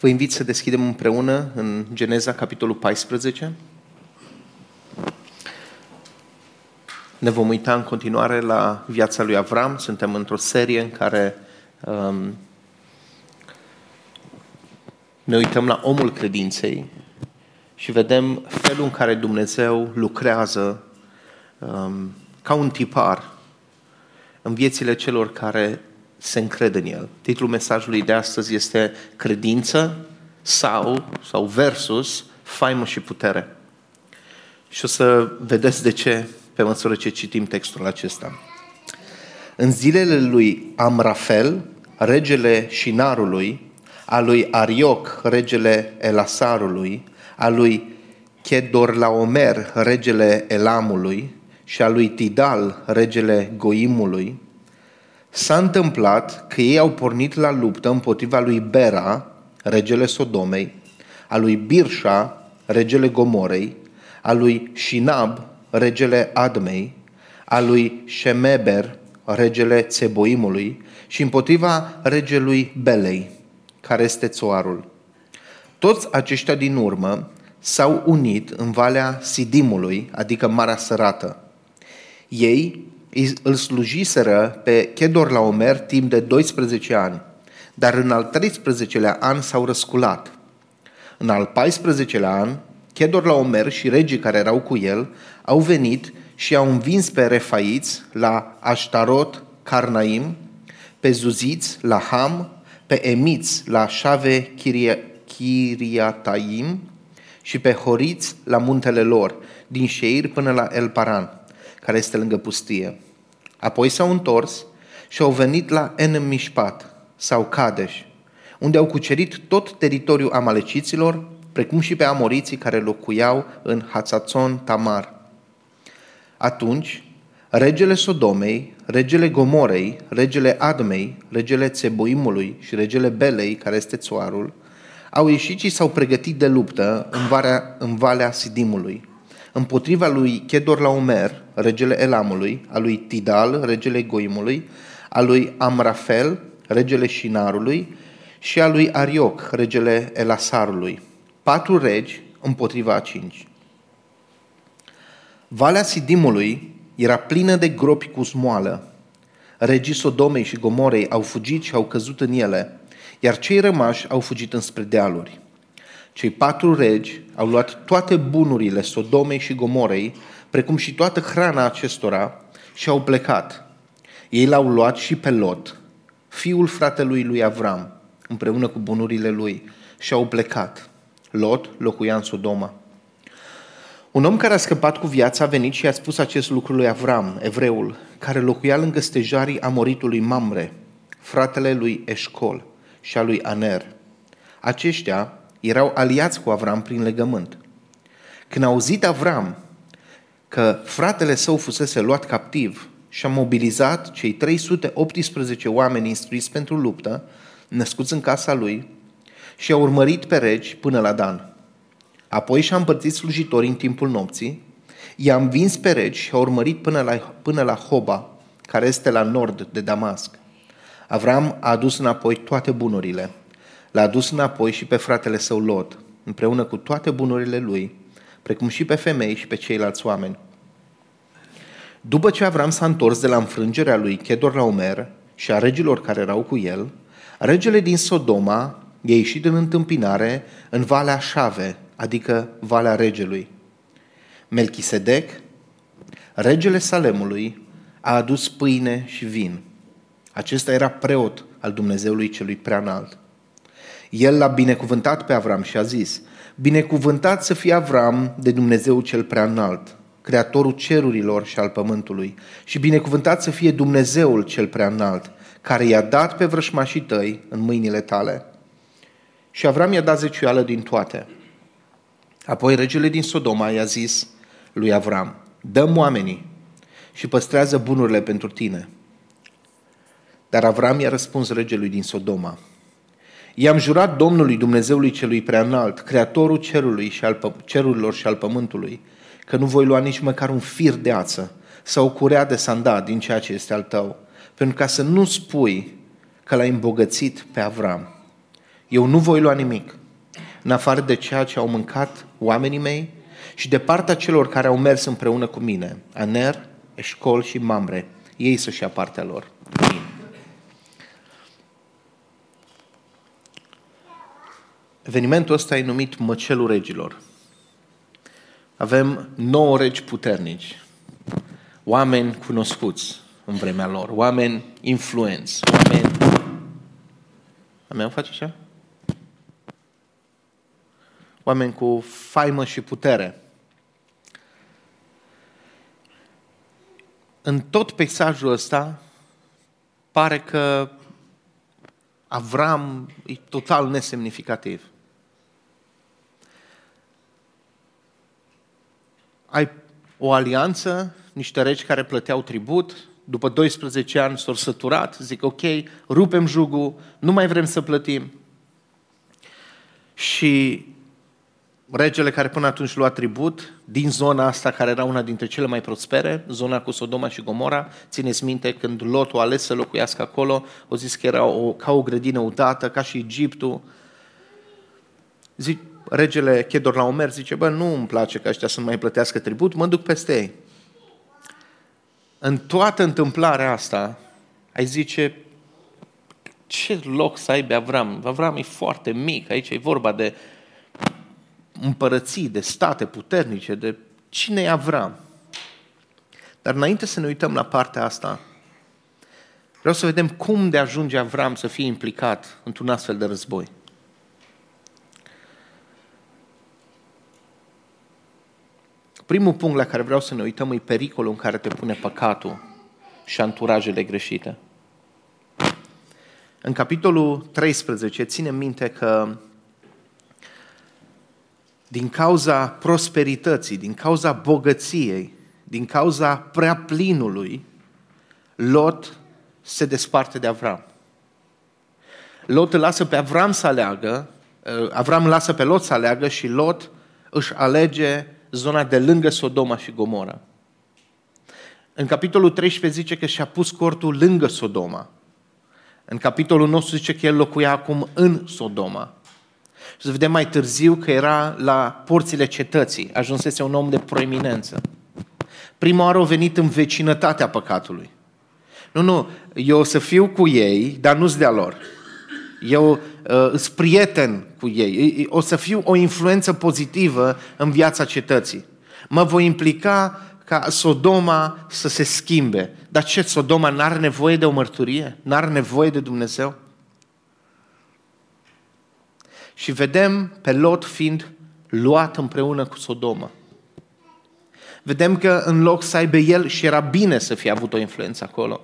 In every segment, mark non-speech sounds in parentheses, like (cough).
Vă invit să deschidem împreună în Geneza, capitolul 14. Ne vom uita în continuare la viața lui Avram. Suntem într-o serie în care um, ne uităm la omul credinței și vedem felul în care Dumnezeu lucrează um, ca un tipar în viețile celor care se încred în el. Titlul mesajului de astăzi este Credință sau, sau versus faimă și putere. Și o să vedeți de ce pe măsură ce citim textul acesta. În zilele lui Amrafel, regele Șinarului, a lui Arioc, regele Elasarului, a lui Chedorlaomer, regele Elamului, și a lui Tidal, regele Goimului, S-a întâmplat că ei au pornit la luptă împotriva lui Bera, regele Sodomei, a lui Birșa, regele Gomorei, a lui Shinab, regele Admei, a lui Shemeber, regele Țeboimului și împotriva regelui Belei, care este țoarul. Toți aceștia din urmă s-au unit în Valea Sidimului, adică Marea Sărată. Ei îl slujiseră pe Chedor la Omer timp de 12 ani, dar în al 13-lea an s-au răsculat. În al 14-lea an, Chedor la Omer și regii care erau cu el au venit și au învins pe refaiți la Ashtarot, Carnaim, pe zuziți la Ham, pe emiți la Shave Chiriataim și pe horiți la muntele lor, din Sheir până la El Paran care este lângă pustie. Apoi s-au întors și au venit la Enemishpat sau Kadesh, unde au cucerit tot teritoriul amaleciților, precum și pe amoriții care locuiau în Hatzatzon Tamar. Atunci, regele Sodomei, regele Gomorei, regele Admei, regele Țeboimului și regele Belei, care este țoarul, au ieșit și s-au pregătit de luptă în, varea, în Valea Sidimului împotriva lui Chedor Laomer, regele Elamului, a lui Tidal, regele Goimului, a lui Amrafel, regele Șinarului și a lui Arioc, regele Elasarului. Patru regi împotriva a cinci. Valea Sidimului era plină de gropi cu smoală. Regii Sodomei și Gomorei au fugit și au căzut în ele, iar cei rămași au fugit înspre dealuri. Cei patru regi au luat toate bunurile Sodomei și Gomorei, precum și toată hrana acestora, și au plecat. Ei l-au luat și pe Lot, fiul fratelui lui Avram, împreună cu bunurile lui, și au plecat. Lot locuia în Sodoma. Un om care a scăpat cu viața a venit și a spus acest lucru lui Avram, evreul, care locuia lângă stejarii amoritului Mamre, fratele lui Eșcol și a lui Aner. Aceștia erau aliați cu Avram prin legământ. Când a auzit Avram că fratele său fusese luat captiv și a mobilizat cei 318 oameni instruiți pentru luptă, născuți în casa lui, și a urmărit pe regi până la Dan. Apoi și-a împărțit slujitorii în timpul nopții, i-a învins pe regi și a urmărit până la, până la Hoba, care este la nord de Damasc. Avram a adus înapoi toate bunurile, L-a dus înapoi și pe fratele său Lot, împreună cu toate bunurile lui, precum și pe femei și pe ceilalți oameni. După ce Avram s-a întors de la înfrângerea lui Chedor Laomer și a regilor care erau cu el, regele din Sodoma i-a ieșit în întâmpinare în Valea Șave, adică Valea Regelui. Melchisedec, regele Salemului, a adus pâine și vin. Acesta era preot al Dumnezeului celui preanalt. El l-a binecuvântat pe Avram și a zis, Binecuvântat să fie Avram de Dumnezeu cel prea înalt, creatorul cerurilor și al pământului, și binecuvântat să fie Dumnezeul cel prea înalt, care i-a dat pe vrășmașii tăi în mâinile tale. Și Avram i-a dat zeciuială din toate. Apoi regele din Sodoma i-a zis lui Avram, dăm oamenii și păstrează bunurile pentru tine. Dar Avram i-a răspuns regelui din Sodoma. I-am jurat Domnului Dumnezeului celui preanalt, creatorul cerului și al cerurilor și al pământului, că nu voi lua nici măcar un fir de ață sau o curea de sandat din ceea ce este al tău, pentru ca să nu spui că l-ai îmbogățit pe Avram. Eu nu voi lua nimic, în afară de ceea ce au mâncat oamenii mei și de partea celor care au mers împreună cu mine, Aner, Eșcol și Mamre, ei să-și ia partea lor. Amin. Evenimentul ăsta e numit Măcelul Regilor. Avem nouă regi puternici, oameni cunoscuți în vremea lor, oameni influenți, oameni... A mea face așa? Oameni cu faimă și putere. În tot peisajul ăsta pare că Avram e total nesemnificativ. Ai o alianță, niște regi care plăteau tribut, după 12 ani s-au săturat, zic ok, rupem jugul, nu mai vrem să plătim. Și regele care până atunci lua tribut, din zona asta care era una dintre cele mai prospere, zona cu Sodoma și Gomora, țineți minte când Lot a ales să locuiască acolo, o zis că era o, ca o grădină udată, ca și Egiptul. Zic, regele Chedor la Omer zice, bă, nu îmi place că ăștia să mai plătească tribut, mă duc peste ei. În toată întâmplarea asta, ai zice, ce loc să aibă Avram? Avram e foarte mic, aici e vorba de împărății, de state puternice, de cine e Avram. Dar înainte să ne uităm la partea asta, vreau să vedem cum de ajunge Avram să fie implicat într-un astfel de război. Primul punct la care vreau să ne uităm e pericolul în care te pune păcatul și anturajele greșite. În capitolul 13 ținem minte că din cauza prosperității, din cauza bogăției, din cauza prea plinului, Lot se desparte de Avram. Lot îl lasă pe Avram să aleagă, uh, Avram lasă pe Lot să aleagă și Lot își alege zona de lângă Sodoma și Gomora. În capitolul 13 zice că și-a pus cortul lângă Sodoma. În capitolul nostru zice că el locuia acum în Sodoma. Și să vedem mai târziu că era la porțile cetății, ajunsese un om de proeminență. Prima oară au venit în vecinătatea păcatului. Nu, nu, eu o să fiu cu ei, dar nu-s de-a lor. Eu uh, sunt prieten cu ei. O să fiu o influență pozitivă în viața cetății. Mă voi implica ca Sodoma să se schimbe. Dar ce, Sodoma n-are nevoie de o mărturie? N-are nevoie de Dumnezeu? Și vedem pe Lot fiind luat împreună cu Sodoma. Vedem că în loc să aibă el și era bine să fie avut o influență acolo.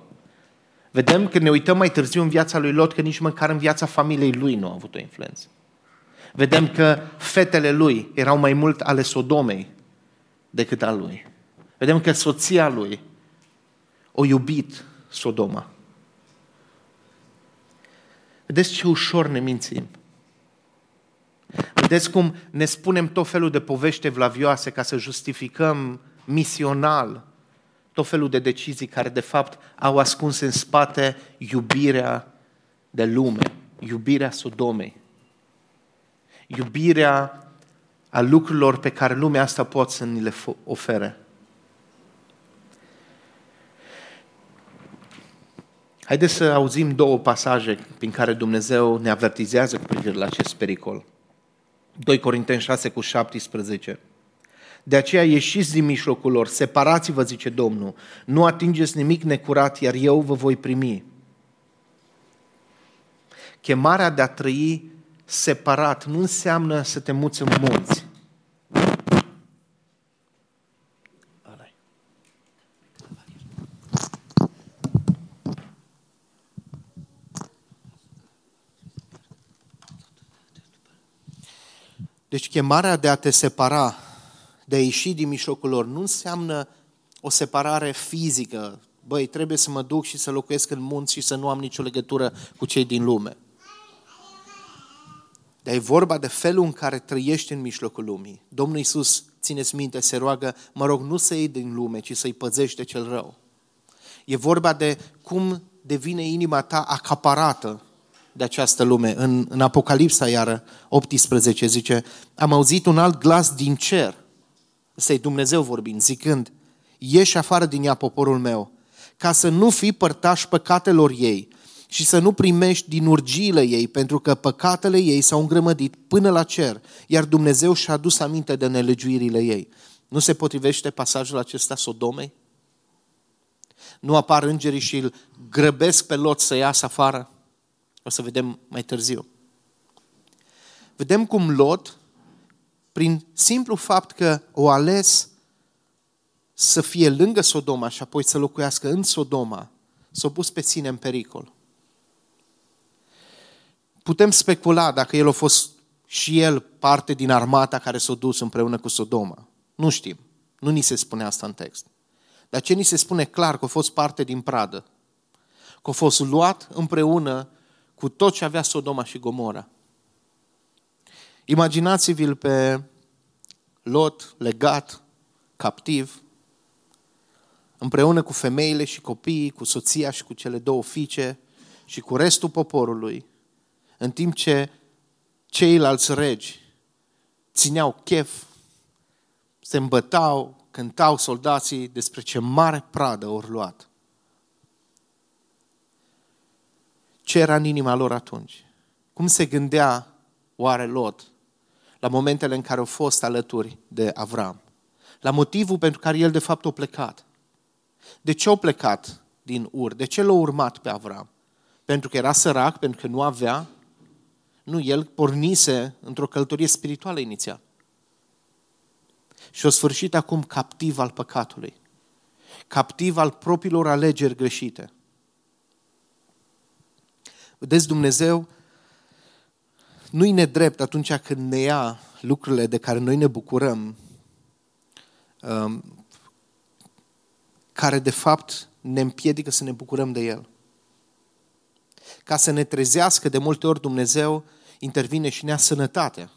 Vedem că ne uităm mai târziu în viața lui Lot că nici măcar în viața familiei lui nu a avut o influență. Vedem că fetele lui erau mai mult ale Sodomei decât al lui. Vedem că soția lui o iubit Sodoma. Vedeți ce ușor ne mințim. Vedeți cum ne spunem tot felul de povești evlavioase ca să justificăm misional tot felul de decizii care de fapt au ascuns în spate iubirea de lume, iubirea Sodomei, iubirea a lucrurilor pe care lumea asta poate să ni le ofere. Haideți să auzim două pasaje prin care Dumnezeu ne avertizează cu privire la acest pericol. 2 Corinteni 6 cu 17. De aceea ieșiți din mijlocul lor, separați-vă, zice Domnul, nu atingeți nimic necurat, iar eu vă voi primi. Chemarea de a trăi separat nu înseamnă să te muți în munți. Deci chemarea de a te separa de a ieși din mijlocul lor nu înseamnă o separare fizică băi, trebuie să mă duc și să locuiesc în munți și să nu am nicio legătură cu cei din lume. Dar e vorba de felul în care trăiești în mijlocul lumii. Domnul Iisus, țineți minte, se roagă, mă rog, nu să iei din lume, ci să-i păzești de cel rău. E vorba de cum devine inima ta acaparată de această lume. În, în Apocalipsa, iară, 18 zice, am auzit un alt glas din cer, ăsta e Dumnezeu vorbind, zicând, ieși afară din ea poporul meu, ca să nu fii părtaș păcatelor ei și să nu primești din urgiile ei, pentru că păcatele ei s-au îngrămădit până la cer, iar Dumnezeu și-a adus aminte de nelegiuirile ei. Nu se potrivește pasajul acesta Sodomei? Nu apar îngerii și îl grăbesc pe Lot să iasă afară? O să vedem mai târziu. Vedem cum Lot, prin simplu fapt că o ales să fie lângă Sodoma și apoi să locuiască în Sodoma, s-a pus pe sine în pericol. Putem specula dacă el a fost și el parte din armata care s-a dus împreună cu Sodoma. Nu știm. Nu ni se spune asta în text. Dar ce ni se spune clar că a fost parte din pradă. Că a fost luat împreună cu tot ce avea Sodoma și Gomora. Imaginați-vi-l pe Lot legat, captiv, împreună cu femeile și copiii, cu soția și cu cele două fiice și cu restul poporului, în timp ce ceilalți regi țineau chef, se îmbătau, cântau soldații despre ce mare pradă ori luat. Ce era în inima lor atunci? Cum se gândea oare Lot la momentele în care au fost alături de Avram? La motivul pentru care el de fapt a plecat. De ce au plecat din Ur? De ce l-a urmat pe Avram? Pentru că era sărac, pentru că nu avea? Nu, el pornise într-o călătorie spirituală inițial. Și a sfârșit acum captiv al păcatului. Captiv al propriilor alegeri greșite. Vedeți, Dumnezeu nu-i nedrept atunci când ne ia lucrurile de care noi ne bucurăm, um, care de fapt ne împiedică să ne bucurăm de El. Ca să ne trezească, de multe ori Dumnezeu intervine și ne-a sănătatea,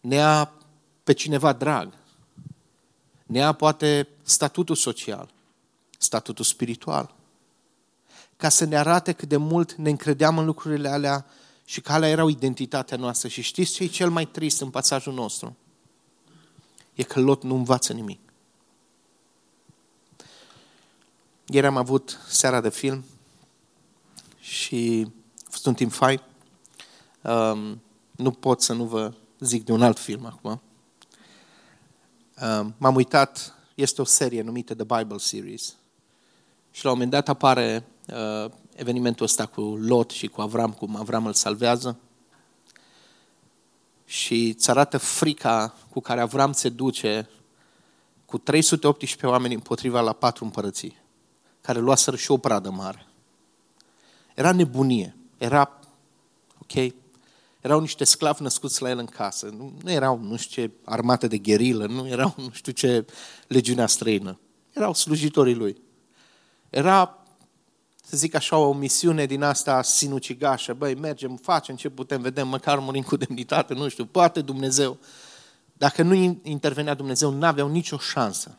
ne-a pe cineva drag, ne-a poate statutul social, statutul spiritual, ca să ne arate cât de mult ne încredeam în lucrurile alea și că alea erau identitatea noastră. Și știți ce e cel mai trist în pasajul nostru? E că Lot nu învață nimic. Ieri am avut seara de film și a fost un timp fain. Um, nu pot să nu vă zic de un alt film acum. Um, m-am uitat, este o serie numită The Bible Series. Și la un moment dat apare uh, evenimentul ăsta cu Lot și cu Avram, cum Avram îl salvează. Și îți arată frica cu care Avram se duce cu 318 oameni împotriva la patru împărății, care luaseră și o pradă mare. Era nebunie. Era, ok, erau niște sclavi născuți la el în casă. Nu, nu erau, nu știu ce, armată de gherilă, nu erau, nu știu ce, legiunea străină. Erau slujitorii lui. Era, să zic așa, o misiune din asta sinucigașă. Băi, mergem, facem ce putem, vedem, măcar murim cu demnitate, nu știu, poate Dumnezeu. Dacă nu intervenea Dumnezeu, n-aveau nicio șansă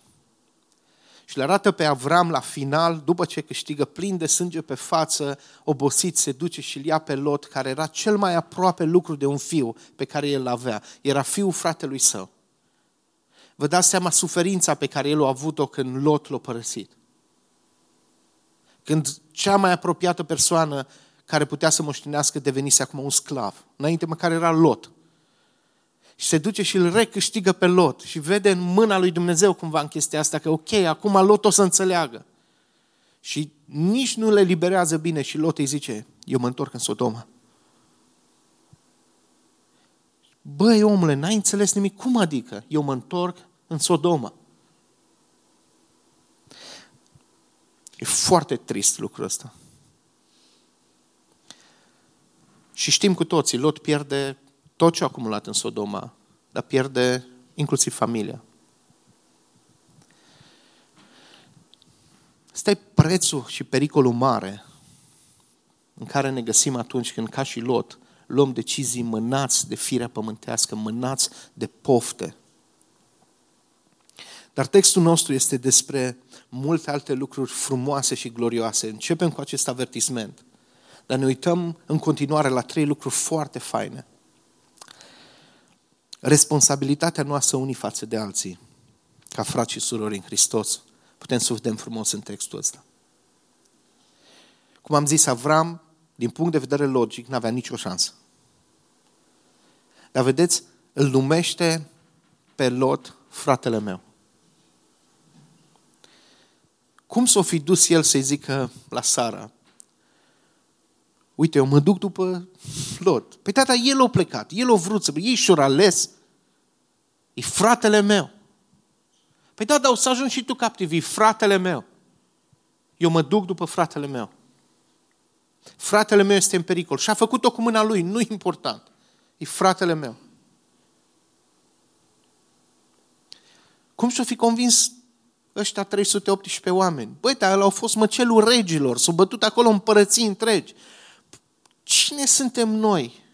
și le arată pe Avram la final, după ce câștigă plin de sânge pe față, obosit, se duce și îl ia pe Lot, care era cel mai aproape lucru de un fiu pe care el avea. Era fiul fratelui său. Vă dați seama suferința pe care el a avut-o când Lot l-a părăsit. Când cea mai apropiată persoană care putea să moștenească devenise acum un sclav. Înainte măcar era Lot și se duce și îl recâștigă pe Lot și vede în mâna lui Dumnezeu cumva în chestia asta că ok, acum Lot o să înțeleagă. Și nici nu le liberează bine și Lot îi zice, eu mă întorc în Sodoma. Băi, omule, n-ai înțeles nimic. Cum adică? Eu mă întorc în Sodoma. E foarte trist lucrul ăsta. Și știm cu toții, Lot pierde tot ce a acumulat în Sodoma, dar pierde inclusiv familia. Ăsta e prețul și pericolul mare în care ne găsim atunci când, ca și Lot, luăm decizii mânați de firea pământească, mânați de pofte. Dar textul nostru este despre multe alte lucruri frumoase și glorioase. Începem cu acest avertisment. Dar ne uităm în continuare la trei lucruri foarte faine. Responsabilitatea noastră unii față de alții, ca frați și surori în Hristos. Putem să vedem frumos în textul ăsta. Cum am zis, Avram, din punct de vedere logic, n-avea nicio șansă. Dar vedeți, îl numește pe Lot fratele meu. Cum s-o fi dus el să-i zică la Sara, uite, eu mă duc după Lot. Păi tata, el a plecat, el a vrut să... Ei și-o ales. E fratele meu. Păi da, dar o să ajungi și tu captiv, e fratele meu. Eu mă duc după fratele meu. Fratele meu este în pericol și a făcut-o cu mâna lui, nu important. E fratele meu. Cum și-o fi convins ăștia 318 oameni? Băi, dar au fost măcelul regilor, s-au bătut acolo împărății întregi. Cine suntem noi?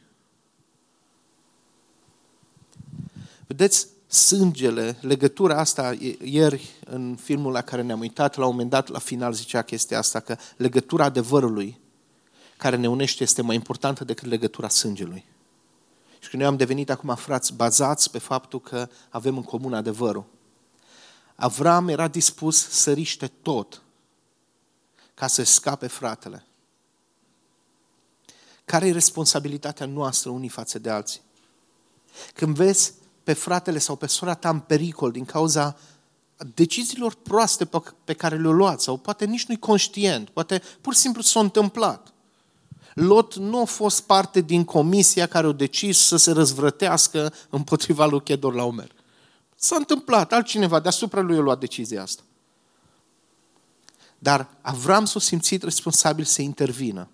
Vedeți, sângele, legătura asta, ieri în filmul la care ne-am uitat, la un moment dat, la final zicea chestia asta, că legătura adevărului care ne unește este mai importantă decât legătura sângelui. Și că noi am devenit acum frați bazați pe faptul că avem în comun adevărul. Avram era dispus să riște tot ca să scape fratele. Care e responsabilitatea noastră unii față de alții? Când vezi pe fratele sau pe sora ta în pericol din cauza deciziilor proaste pe care le-o luați, sau poate nici nu-i conștient, poate pur și simplu s-a întâmplat. Lot nu a fost parte din comisia care a decis să se răzvrătească împotriva lui Chedor la Omer. S-a întâmplat, altcineva deasupra lui a luat decizia asta. Dar Avram s-a simțit responsabil să intervină.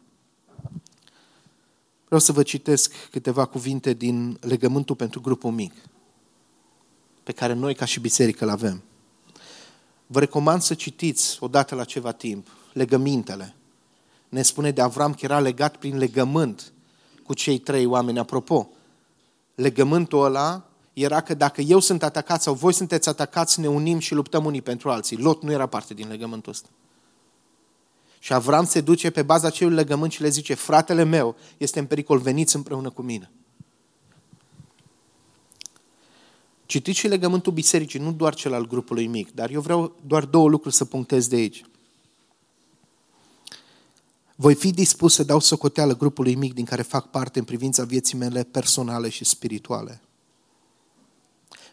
Vreau să vă citesc câteva cuvinte din legământul pentru grupul mic, pe care noi ca și biserică îl avem. Vă recomand să citiți odată la ceva timp legămintele. Ne spune de Avram că era legat prin legământ cu cei trei oameni. Apropo, legământul ăla era că dacă eu sunt atacat sau voi sunteți atacați, ne unim și luptăm unii pentru alții. Lot nu era parte din legământul ăsta. Și Avram se duce pe baza acelui legământ și le zice, fratele meu este în pericol, veniți împreună cu mine. Citiți și legământul bisericii, nu doar cel al grupului mic, dar eu vreau doar două lucruri să punctez de aici. Voi fi dispus să dau socoteală grupului mic din care fac parte în privința vieții mele personale și spirituale.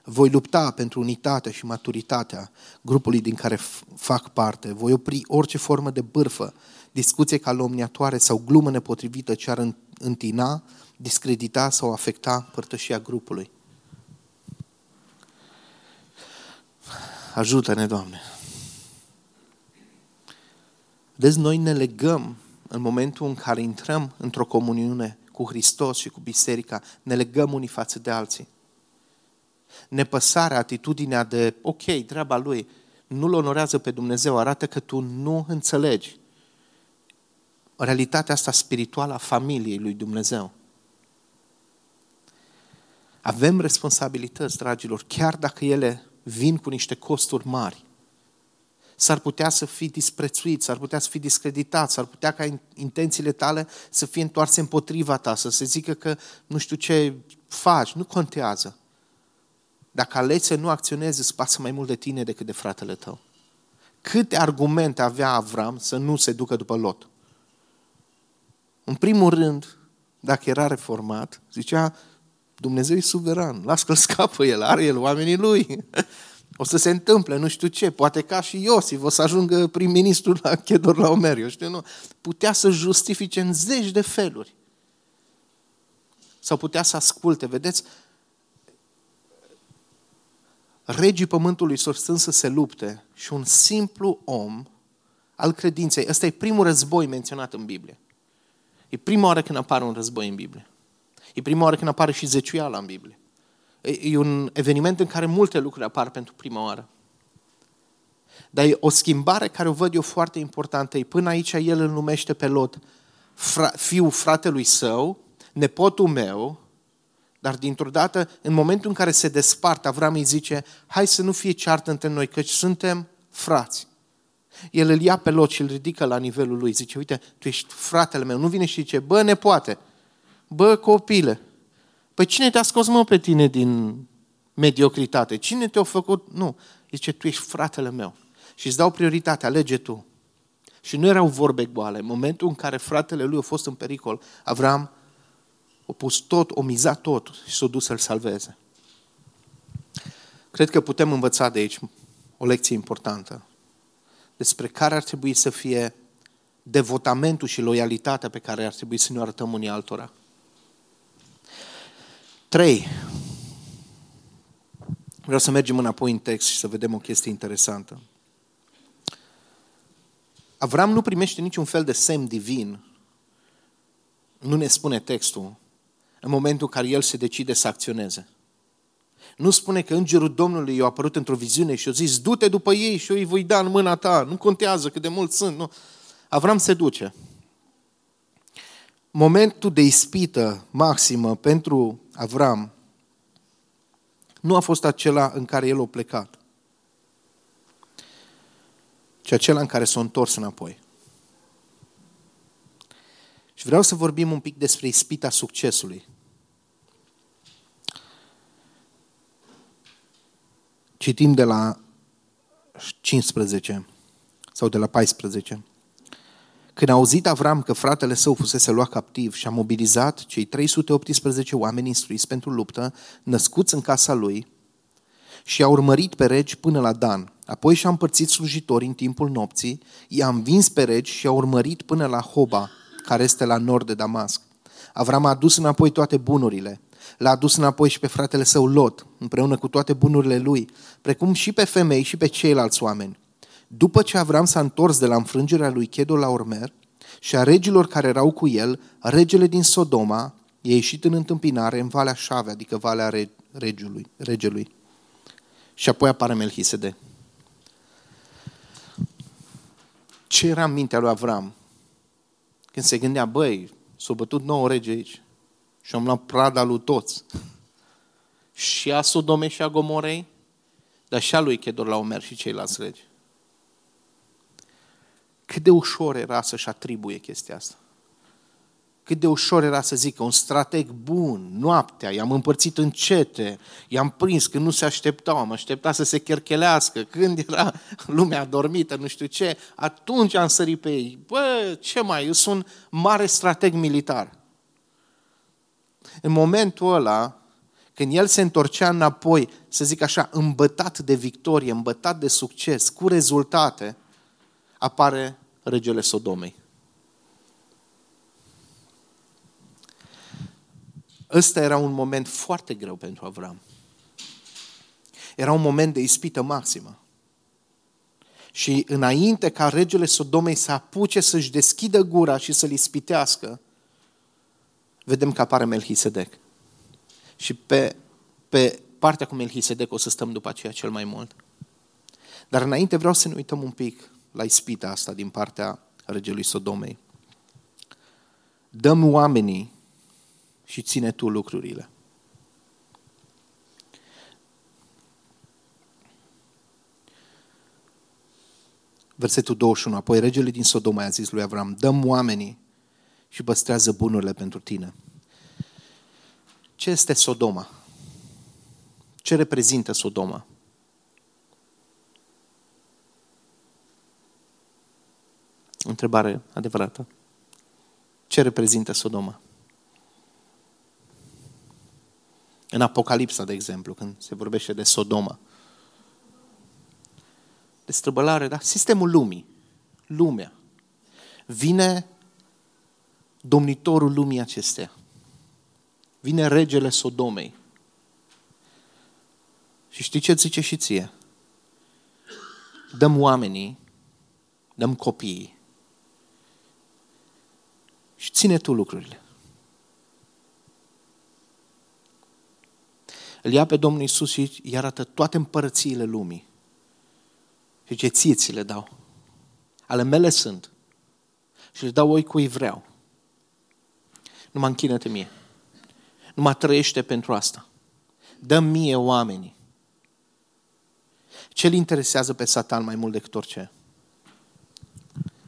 Voi lupta pentru unitatea și maturitatea grupului din care fac parte. Voi opri orice formă de bârfă, discuție calomniatoare sau glumă nepotrivită ce ar întina, discredita sau afecta părtășia grupului. Ajută-ne, Doamne! Deci noi ne legăm în momentul în care intrăm într-o comuniune cu Hristos și cu Biserica, ne legăm unii față de alții nepăsarea, atitudinea de, ok, treaba lui, nu-L onorează pe Dumnezeu, arată că tu nu înțelegi realitatea asta spirituală a familiei lui Dumnezeu. Avem responsabilități, dragilor, chiar dacă ele vin cu niște costuri mari. S-ar putea să fii disprețuit, s-ar putea să fii discreditat, s-ar putea ca intențiile tale să fie întoarse împotriva ta, să se zică că nu știu ce faci, nu contează. Dacă alegi să nu acționezi, îți pasă mai mult de tine decât de fratele tău. Câte argumente avea Avram să nu se ducă după Lot? În primul rând, dacă era reformat, zicea, Dumnezeu e suveran, las că-l (laughs) scapă el, are el oamenii lui. (laughs) O să se întâmple, nu știu ce, poate ca și Iosif, o să ajungă prim-ministru la Chedor la Omer, eu știu, nu. Putea să justifice în zeci de feluri. Sau putea să asculte, vedeți? Regii pământului s-au strâns să se lupte și un simplu om al credinței, ăsta e primul război menționat în Biblie. E prima oară când apare un război în Biblie. E prima oară când apare și zeciuiala în Biblie. E un eveniment în care multe lucruri apar pentru prima oară. Dar e o schimbare care o văd eu foarte importantă. Până aici el îl numește pe Lot fra, fiul fratelui său, nepotul meu, dar dintr-o dată, în momentul în care se despart, Avram îi zice, hai să nu fie ceartă între noi, căci suntem frați. El îl ia pe Lot și îl ridică la nivelul lui. Zice, uite, tu ești fratele meu. Nu vine și zice, bă, nepoate, bă, copile. Păi cine te-a scos, mă, pe tine din mediocritate? Cine te-a făcut? Nu. Zice, tu ești fratele meu. Și îți dau prioritate, alege tu. Și nu erau vorbe goale. În momentul în care fratele lui a fost în pericol, Avram a pus tot, o mizat tot și s-a dus să-l salveze. Cred că putem învăța de aici o lecție importantă despre care ar trebui să fie devotamentul și loialitatea pe care ar trebui să ne arătăm unii altora. Trei. Vreau să mergem înapoi în text și să vedem o chestie interesantă. Avram nu primește niciun fel de semn divin, nu ne spune textul, în momentul în care el se decide să acționeze. Nu spune că îngerul Domnului i-a apărut într-o viziune și a zis, du-te după ei și eu îi voi da în mâna ta, nu contează cât de mult sunt. Nu. Avram se duce. Momentul de ispită maximă pentru Avram nu a fost acela în care el a plecat ci acela în care s-a întors înapoi. Și vreau să vorbim un pic despre ispita succesului. Citim de la 15 sau de la 14. Când a auzit Avram că fratele său fusese luat captiv și a mobilizat cei 318 oameni instruiți pentru luptă, născuți în casa lui, și a urmărit pe regi până la Dan. Apoi și-a împărțit slujitorii în timpul nopții, i-a învins pe regi și a urmărit până la Hoba, care este la nord de Damasc. Avram a adus înapoi toate bunurile. L-a adus înapoi și pe fratele său Lot, împreună cu toate bunurile lui, precum și pe femei și pe ceilalți oameni. După ce Avram s-a întors de la înfrângerea lui Chedol la Ormer și a regilor care erau cu el, regele din Sodoma i-a ieșit în întâmpinare în Valea Șave, adică Valea Regiului, Regelui. Și apoi apare Melchisede. Ce era în mintea lui Avram? Când se gândea, băi, s-au bătut nouă rege aici și am luat prada lui toți. Și a Sodome și a Gomorei, dar și a lui Chedor la Omer și ceilalți regi. Cât de ușor era să-și atribuie chestia asta cât de ușor era să zică, un strateg bun, noaptea, i-am împărțit în cete, i-am prins când nu se așteptau, am așteptat să se cherchelească, când era lumea adormită, nu știu ce, atunci am sărit pe ei. Bă, ce mai, eu sunt mare strateg militar. În momentul ăla, când el se întorcea înapoi, să zic așa, îmbătat de victorie, îmbătat de succes, cu rezultate, apare regele Sodomei. Ăsta era un moment foarte greu pentru Avram. Era un moment de ispită maximă. Și înainte ca regele Sodomei să apuce să-și deschidă gura și să-l ispitească, vedem că apare Melchisedec. Și pe, pe partea cu Melchisedec o să stăm după aceea cel mai mult. Dar înainte vreau să ne uităm un pic la ispita asta din partea regelui Sodomei. Dăm oamenii și ține tu lucrurile. Versetul 21. Apoi regele din Sodoma a zis lui Avram, dăm oamenii și păstrează bunurile pentru tine. Ce este Sodoma? Ce reprezintă Sodoma? Întrebare adevărată. Ce reprezintă Sodoma? În Apocalipsa, de exemplu, când se vorbește de Sodoma. De străbălare, da? Sistemul lumii. Lumea. Vine domnitorul lumii acestea. Vine regele Sodomei. Și știi ce zice și ție? Dăm oamenii, dăm copiii și ține tu lucrurile. îl ia pe Domnul Isus și îi arată toate împărățiile lumii. Și ce ție ți le dau. Ale mele sunt. Și le dau oi cui vreau. Nu mă închină-te mie. Nu mă trăiește pentru asta. Dă mie oamenii. Ce-l interesează pe Satan mai mult decât orice?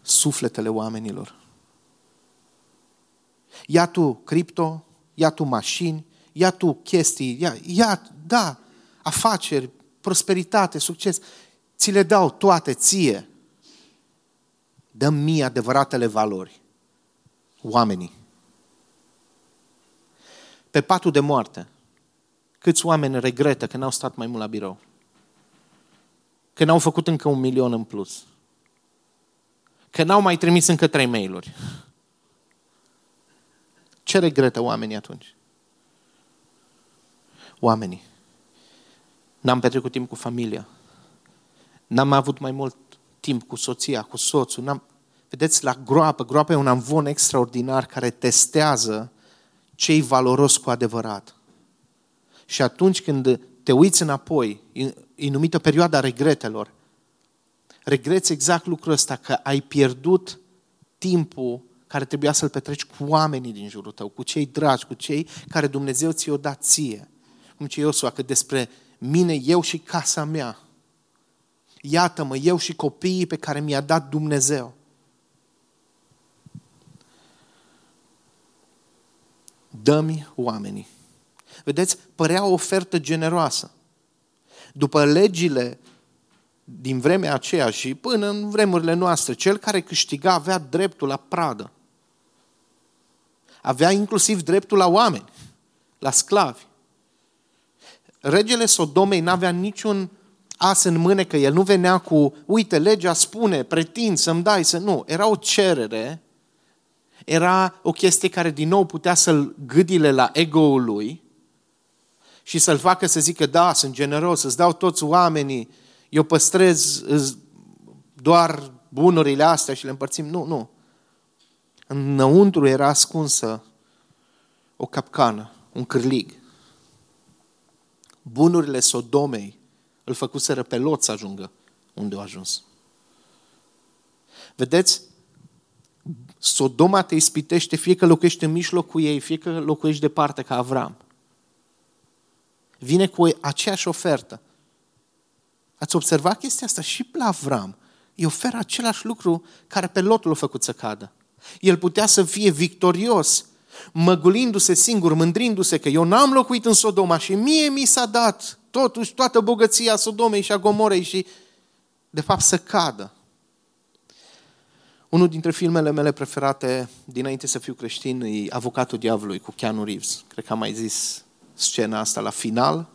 Sufletele oamenilor. Ia tu cripto, ia tu mașini, ia tu chestii, ia, ia, da, afaceri, prosperitate, succes. Ți le dau toate ție. Dă mie adevăratele valori. Oamenii. Pe patul de moarte, câți oameni regretă că n-au stat mai mult la birou? Că n-au făcut încă un milion în plus? Că n-au mai trimis încă trei mail-uri? Ce regretă oamenii atunci? Oamenii. N-am petrecut timp cu familia. N-am avut mai mult timp cu soția, cu soțul. N-am... Vedeți, la groapă, groapa e un amvon extraordinar care testează ce-i valoros cu adevărat. Și atunci când te uiți înapoi, e numită perioada regretelor, regreți exact lucrul ăsta, că ai pierdut timpul care trebuia să-l petreci cu oamenii din jurul tău, cu cei dragi, cu cei care Dumnezeu ți-o dat ție. Cum ce Iosua, că despre mine, eu și casa mea. Iată-mă, eu și copiii pe care mi-a dat Dumnezeu. Dă-mi oamenii. Vedeți, părea o ofertă generoasă. După legile din vremea aceea și până în vremurile noastre, cel care câștiga avea dreptul la pradă. Avea inclusiv dreptul la oameni, la sclavi. Regele Sodomei n-avea niciun as în mâne că el nu venea cu, uite, legea spune, pretind să-mi dai, să nu. Era o cerere, era o chestie care din nou putea să-l gâdile la ego-ul lui și să-l facă să zică, da, sunt generos, îți dau toți oamenii, eu păstrez doar bunurile astea și le împărțim. Nu, nu. Înăuntru era ascunsă o capcană, un cârlig. Bunurile Sodomei îl făcuseră pe Lot să ajungă unde a ajuns. Vedeți? Sodoma te ispitește fie că locuiești în mijlocul ei, fie că locuiești departe ca Avram. Vine cu aceeași ofertă. Ați observat chestia asta? Și pe Avram îi oferă același lucru care pe Lotul a făcut să cadă. El putea să fie victorios, măgulindu-se singur, mândrindu-se că eu n-am locuit în Sodoma și mie mi s-a dat totuși toată bogăția Sodomei și a Gomorei și de fapt să cadă. Unul dintre filmele mele preferate dinainte să fiu creștin e Avocatul Diavolului cu Keanu Reeves. Cred că am mai zis scena asta la final.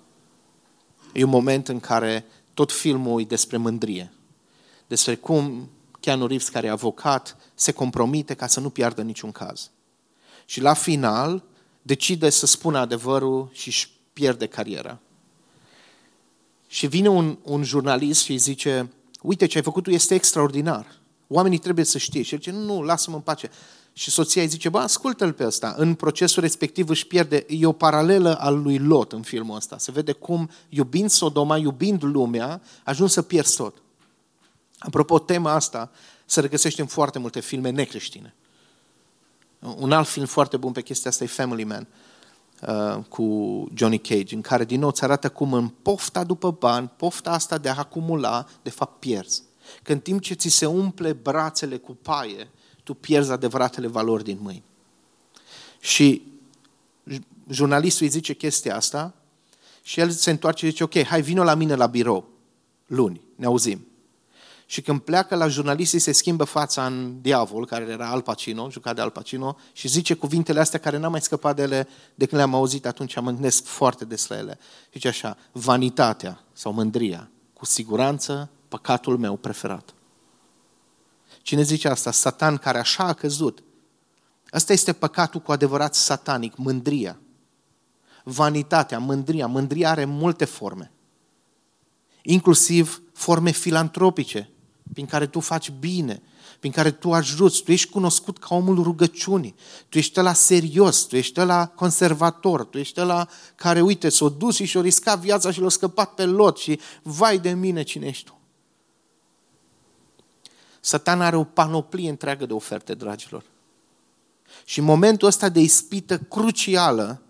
E un moment în care tot filmul e despre mândrie. Despre cum Keanu Reeves, care e avocat, se compromite ca să nu piardă niciun caz. Și la final decide să spună adevărul și își pierde cariera. Și vine un, un jurnalist și îi zice, uite ce ai făcut tu este extraordinar. Oamenii trebuie să știe. Și el zice, nu, nu, lasă-mă în pace. Și soția îi zice, bă, ascultă-l pe ăsta. În procesul respectiv își pierde, e o paralelă al lui Lot în filmul ăsta. Se vede cum, iubind Sodoma, iubind lumea, ajuns să pierzi tot. Apropo, tema asta se regăsește în foarte multe filme necreștine. Un alt film foarte bun pe chestia asta e Family Man uh, cu Johnny Cage, în care din nou îți arată cum în pofta după bani, pofta asta de a acumula, de fapt pierzi. Că în timp ce ți se umple brațele cu paie, tu pierzi adevăratele valori din mâini. Și jurnalistul îi zice chestia asta și el se întoarce și zice, ok, hai vină la mine la birou, luni, ne auzim. Și când pleacă la jurnalistii se schimbă fața în diavol, care era Al Pacino, jucat de Al Pacino, și zice cuvintele astea care n-am mai scăpat de ele de când le-am auzit atunci, mă gândesc foarte des la ele. Zice așa, vanitatea sau mândria, cu siguranță păcatul meu preferat. Cine zice asta? Satan care așa a căzut. Asta este păcatul cu adevărat satanic, mândria. Vanitatea, mândria. Mândria are multe forme. Inclusiv forme filantropice, prin care tu faci bine, prin care tu ajuți, tu ești cunoscut ca omul rugăciunii, tu ești la serios, tu ești la conservator, tu ești la care, uite, s-a dus și și-a riscat viața și l-a scăpat pe lot și vai de mine cine ești tu. Satan are o panoplie întreagă de oferte, dragilor. Și în momentul ăsta de ispită crucială,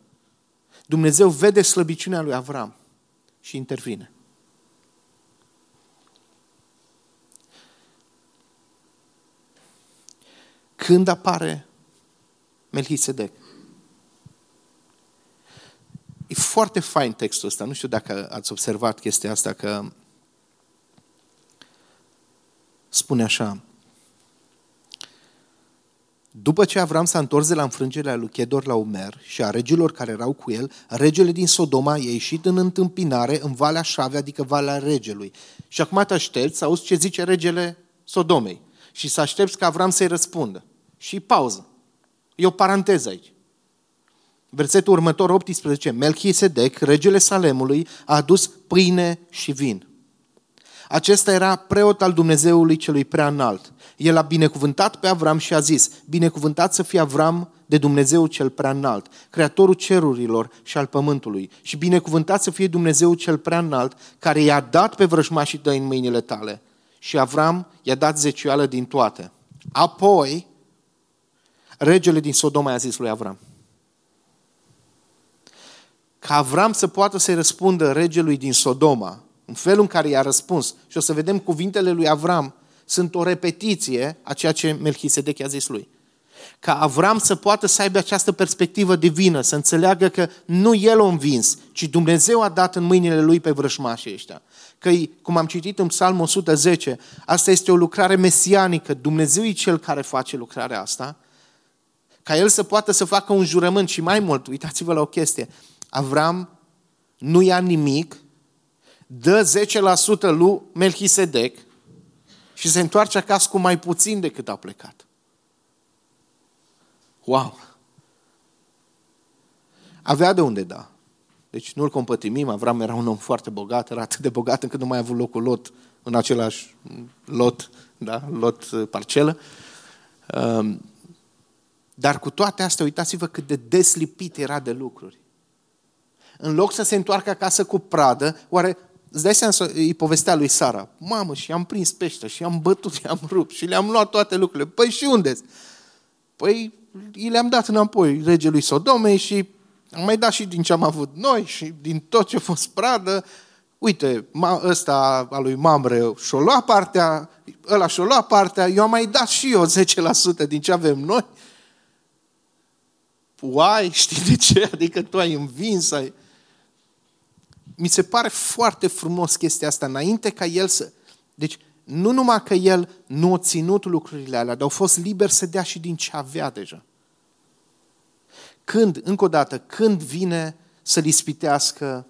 Dumnezeu vede slăbiciunea lui Avram și intervine. Când apare Melchisedec? E foarte fain textul ăsta. Nu știu dacă ați observat chestia asta, că spune așa. După ce Avram s-a întors de la înfrângerea lui Chedor la Umer și a regilor care erau cu el, regele din Sodoma i-a ieșit în întâmpinare în Valea Șave, adică Valea Regelui. Și acum te aștepți să auzi ce zice regele Sodomei și să aștepți ca Avram să-i răspundă. Și pauză. E o paranteză aici. Versetul următor, 18. Melchisedec, regele Salemului, a adus pâine și vin. Acesta era preot al Dumnezeului celui prea înalt. El a binecuvântat pe Avram și a zis, binecuvântat să fie Avram de Dumnezeu cel prea înalt, creatorul cerurilor și al pământului. Și binecuvântat să fie Dumnezeu cel prea înalt, care i-a dat pe vrăjmașii tăi în mâinile tale. Și Avram i-a dat zecioală din toate. Apoi, regele din Sodoma i-a zis lui Avram, ca Avram să poată să-i răspundă regelui din Sodoma, în felul în care i-a răspuns, și o să vedem cuvintele lui Avram, sunt o repetiție a ceea ce Melchisedec i-a zis lui. Ca Avram să poată să aibă această perspectivă divină, să înțeleagă că nu el a învins, ci Dumnezeu a dat în mâinile lui pe vrășmașii ăștia. Că, cum am citit în Psalm 110, asta este o lucrare mesianică, Dumnezeu e cel care face lucrarea asta, ca el să poată să facă un jurământ și mai mult, uitați-vă la o chestie, Avram nu ia nimic, dă 10% lui Melchisedec și se întoarce acasă cu mai puțin decât a plecat. Wow! Avea de unde da. Deci nu-l compătimim, Avram era un om foarte bogat, era atât de bogat încât nu mai a avut locul lot în același lot, da, lot uh, parcelă. Um, dar cu toate astea, uitați-vă cât de deslipit era de lucruri. În loc să se întoarcă acasă cu pradă, oare Îți dai seama, îi povestea lui Sara. Mamă, și am prins pește, și am bătut, și am rupt, și le-am luat toate lucrurile. Păi și unde Păi i le-am dat înapoi regelui Sodomei și am mai dat și din ce am avut noi și din tot ce a fost pradă. Uite, ăsta a lui Mamre și-o lua partea, ăla și-o lua partea, eu am mai dat și eu 10% din ce avem noi. Uai, știi de ce? Adică tu ai învins, ai mi se pare foarte frumos chestia asta, înainte ca el să... Deci, nu numai că el nu a ținut lucrurile alea, dar au fost liber să dea și din ce avea deja. Când, încă o dată, când vine să-l ispitească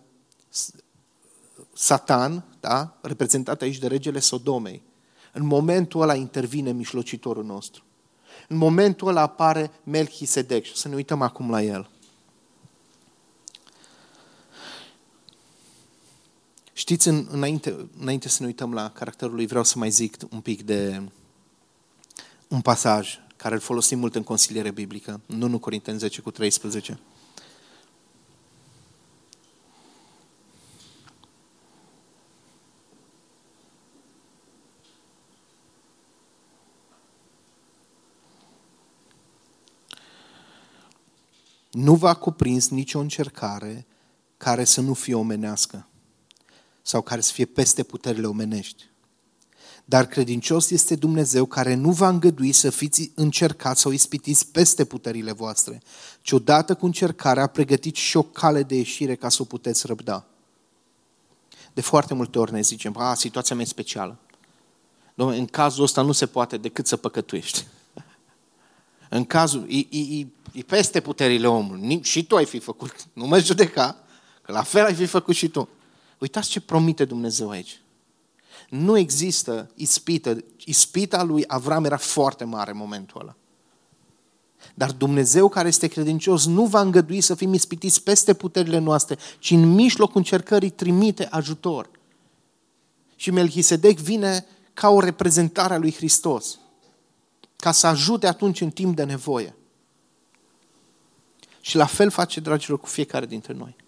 Satan, da? reprezentat aici de regele Sodomei, în momentul ăla intervine mișlocitorul nostru. În momentul ăla apare Melchisedec și să ne uităm acum la el. Știți, în, înainte, înainte să ne uităm la caracterul lui, vreau să mai zic un pic de un pasaj care îl folosim mult în consiliere biblică, nu 1 Corinteni 10 cu 13. Nu va cuprins nicio încercare care să nu fie omenească sau care să fie peste puterile omenești. Dar credincios este Dumnezeu care nu va îngădui să fiți încercați sau ispitiți peste puterile voastre, ci odată cu încercarea a pregătit și o cale de ieșire ca să o puteți răbda. De foarte multe ori ne zicem, a, situația mea e specială. Dom'le, în cazul ăsta nu se poate decât să păcătuiești. (laughs) în cazul, e, e, e, e peste puterile omului. Și tu ai fi făcut, nu mă judeca, că la fel ai fi făcut și tu. Uitați ce promite Dumnezeu aici. Nu există ispită. Ispita lui Avram era foarte mare în momentul ăla. Dar Dumnezeu care este credincios nu va îngădui să fim ispitiți peste puterile noastre, ci în mijlocul încercării trimite ajutor. Și Melchisedec vine ca o reprezentare a lui Hristos, ca să ajute atunci în timp de nevoie. Și la fel face, dragilor, cu fiecare dintre noi.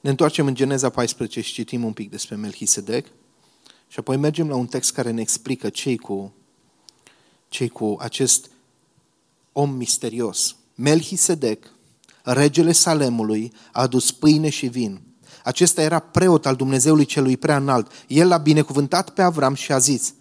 Ne întoarcem în Geneza 14 și citim un pic despre Melchisedec și apoi mergem la un text care ne explică ce cu, ce cu acest om misterios. Melchisedec, regele Salemului, a adus pâine și vin. Acesta era preot al Dumnezeului celui prea înalt. El l-a binecuvântat pe Avram și a zis,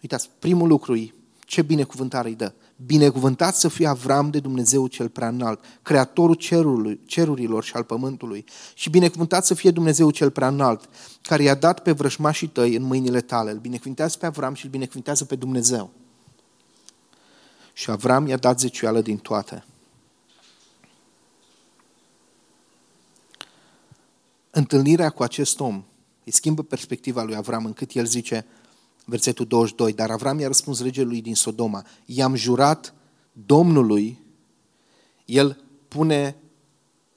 uitați, primul lucru e, ce binecuvântare îi dă. Binecuvântat să fie Avram de Dumnezeu cel prea înalt, creatorul cerului, cerurilor și al pământului. Și binecuvântat să fie Dumnezeu cel prea înalt, care i-a dat pe vrășmașii tăi în mâinile tale. Îl binecuvântează pe Avram și îl binecuvântează pe Dumnezeu. Și Avram i-a dat zeciuială din toate. Întâlnirea cu acest om îi schimbă perspectiva lui Avram încât el zice, versetul 22, dar Avram i-a răspuns regelui din Sodoma, i-am jurat Domnului, el pune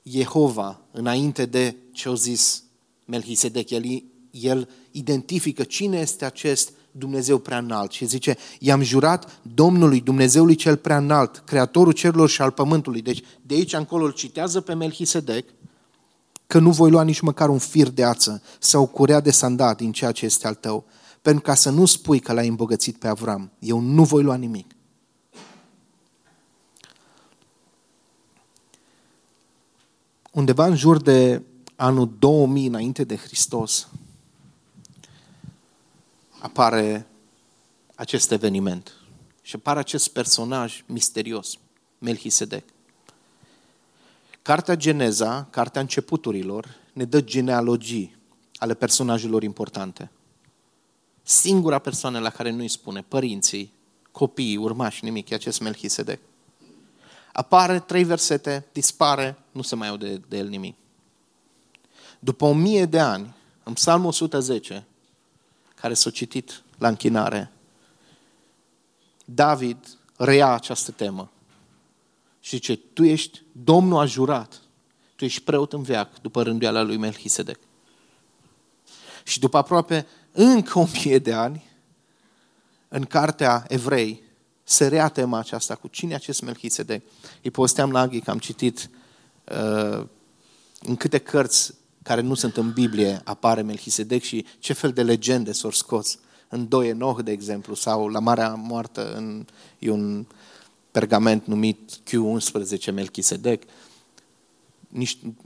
Jehova înainte de ce au zis Melchisedec, el, el identifică cine este acest Dumnezeu prea înalt și zice, i-am jurat Domnului, Dumnezeului cel prea înalt, Creatorul cerurilor și al pământului. Deci de aici încolo îl citează pe Melchisedec, că nu voi lua nici măcar un fir de ață sau curea de sandat din ceea ce este al tău, pentru ca să nu spui că l-ai îmbogățit pe Avram. Eu nu voi lua nimic. Undeva în jur de anul 2000 înainte de Hristos apare acest eveniment și apare acest personaj misterios, Melchisedec. Cartea Geneza, cartea începuturilor, ne dă genealogii ale personajelor importante. Singura persoană la care nu-i spune părinții, copiii, urmași, nimic, e acest Melchisedec. Apare trei versete, dispare, nu se mai aude de el nimic. După o mie de ani, în Psalmul 110, care s-a citit la închinare, David reia această temă și zice, tu ești, Domnul a jurat, tu ești preot în veac după rânduiala lui Melchisedec. Și după aproape încă o mie de ani, în cartea Evrei, se rea tema aceasta cu cine acest Melchisedec. Îi posteam la Aghi că am citit uh, în câte cărți care nu sunt în Biblie apare Melchisedec și ce fel de legende s-au scos. În Doi Enoch, de exemplu, sau la Marea Moartă, în, e un pergament numit Q11 Melchisedec.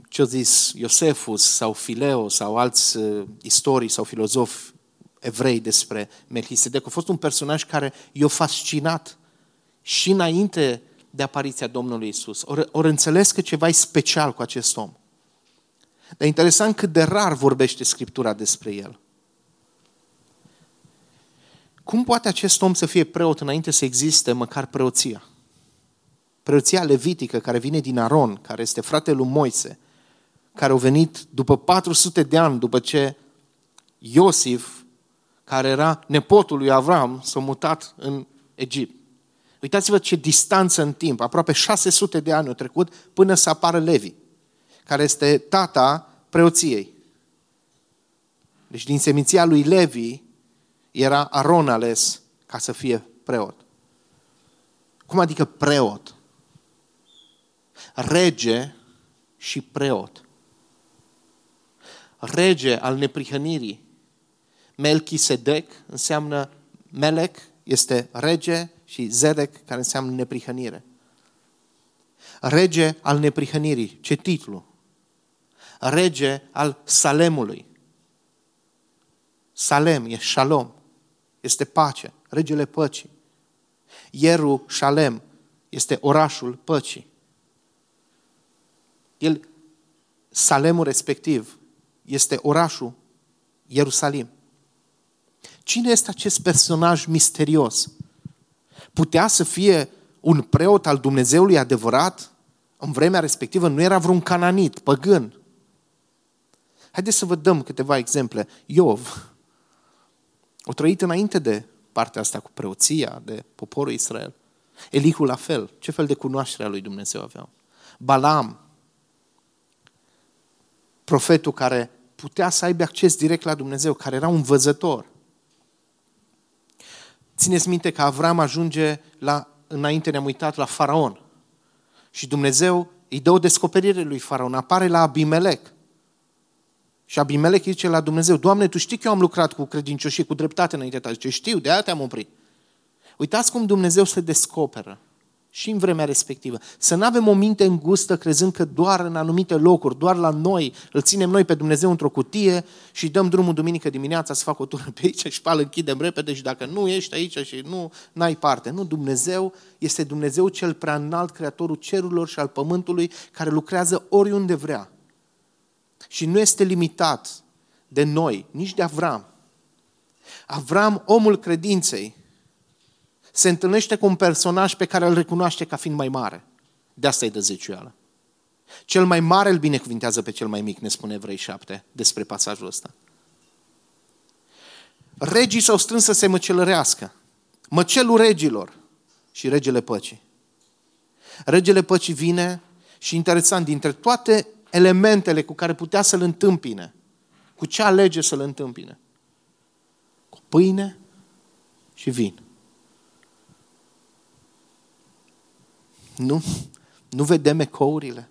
Ce-a zis Iosefus sau Fileo sau alți uh, istorii sau filozofi evrei despre Melchisedec. A fost un personaj care i-a fascinat și înainte de apariția Domnului Isus. Ori, ori înțeles că ceva e special cu acest om. Dar interesant cât de rar vorbește Scriptura despre el. Cum poate acest om să fie preot înainte să existe măcar preoția? Preoția levitică care vine din Aron, care este fratele lui Moise, care au venit după 400 de ani după ce Iosif care era nepotul lui Avram, s-a mutat în Egipt. Uitați-vă ce distanță în timp, aproape 600 de ani au trecut până să apară Levi, care este tata preoției. Deci din seminția lui Levi era Aron ales ca să fie preot. Cum adică preot? Rege și preot. Rege al neprihănirii Melchisedec înseamnă Melec, este rege, și Zedec, care înseamnă neprihănire. Rege al neprihănirii. Ce titlu? Rege al Salemului. Salem e shalom, este pace, regele păcii. Ieru Shalem este orașul păcii. El, Salemul respectiv, este orașul Ierusalim. Cine este acest personaj misterios? Putea să fie un preot al Dumnezeului adevărat? În vremea respectivă nu era vreun cananit, păgân. Haideți să vă dăm câteva exemple. Iov o trăit înainte de partea asta cu preoția, de poporul Israel. Elihu la fel. Ce fel de cunoaștere a lui Dumnezeu aveau? Balam, profetul care putea să aibă acces direct la Dumnezeu, care era un văzător. Țineți minte că Avram ajunge la, înainte ne-am uitat la faraon. Și Dumnezeu îi dă o descoperire lui Faraon, apare la Abimelec. Și Abimelec zice la Dumnezeu, Doamne, Tu știi că eu am lucrat cu credincioșie, cu dreptate înainte ta. Zice, știu, de aia te-am oprit. Uitați cum Dumnezeu se descoperă și în vremea respectivă. Să nu avem o minte îngustă crezând că doar în anumite locuri, doar la noi, îl ținem noi pe Dumnezeu într-o cutie și dăm drumul duminică dimineața să fac o tură pe aici și pe închidem repede și dacă nu ești aici și nu, n-ai parte. Nu, Dumnezeu este Dumnezeu cel prea înalt, creatorul cerurilor și al pământului, care lucrează oriunde vrea. Și nu este limitat de noi, nici de Avram. Avram, omul credinței, se întâlnește cu un personaj pe care îl recunoaște ca fiind mai mare. De asta e de zeciuială. Cel mai mare îl binecuvintează pe cel mai mic, ne spune Evrei 7 despre pasajul ăsta. Regii s-au strâns să se măcelărească. Măcelul regilor și regele păcii. Regele păcii vine și interesant, dintre toate elementele cu care putea să-l întâmpine, cu ce alege să-l întâmpine? Cu pâine și vin. Nu, nu vedem ecourile.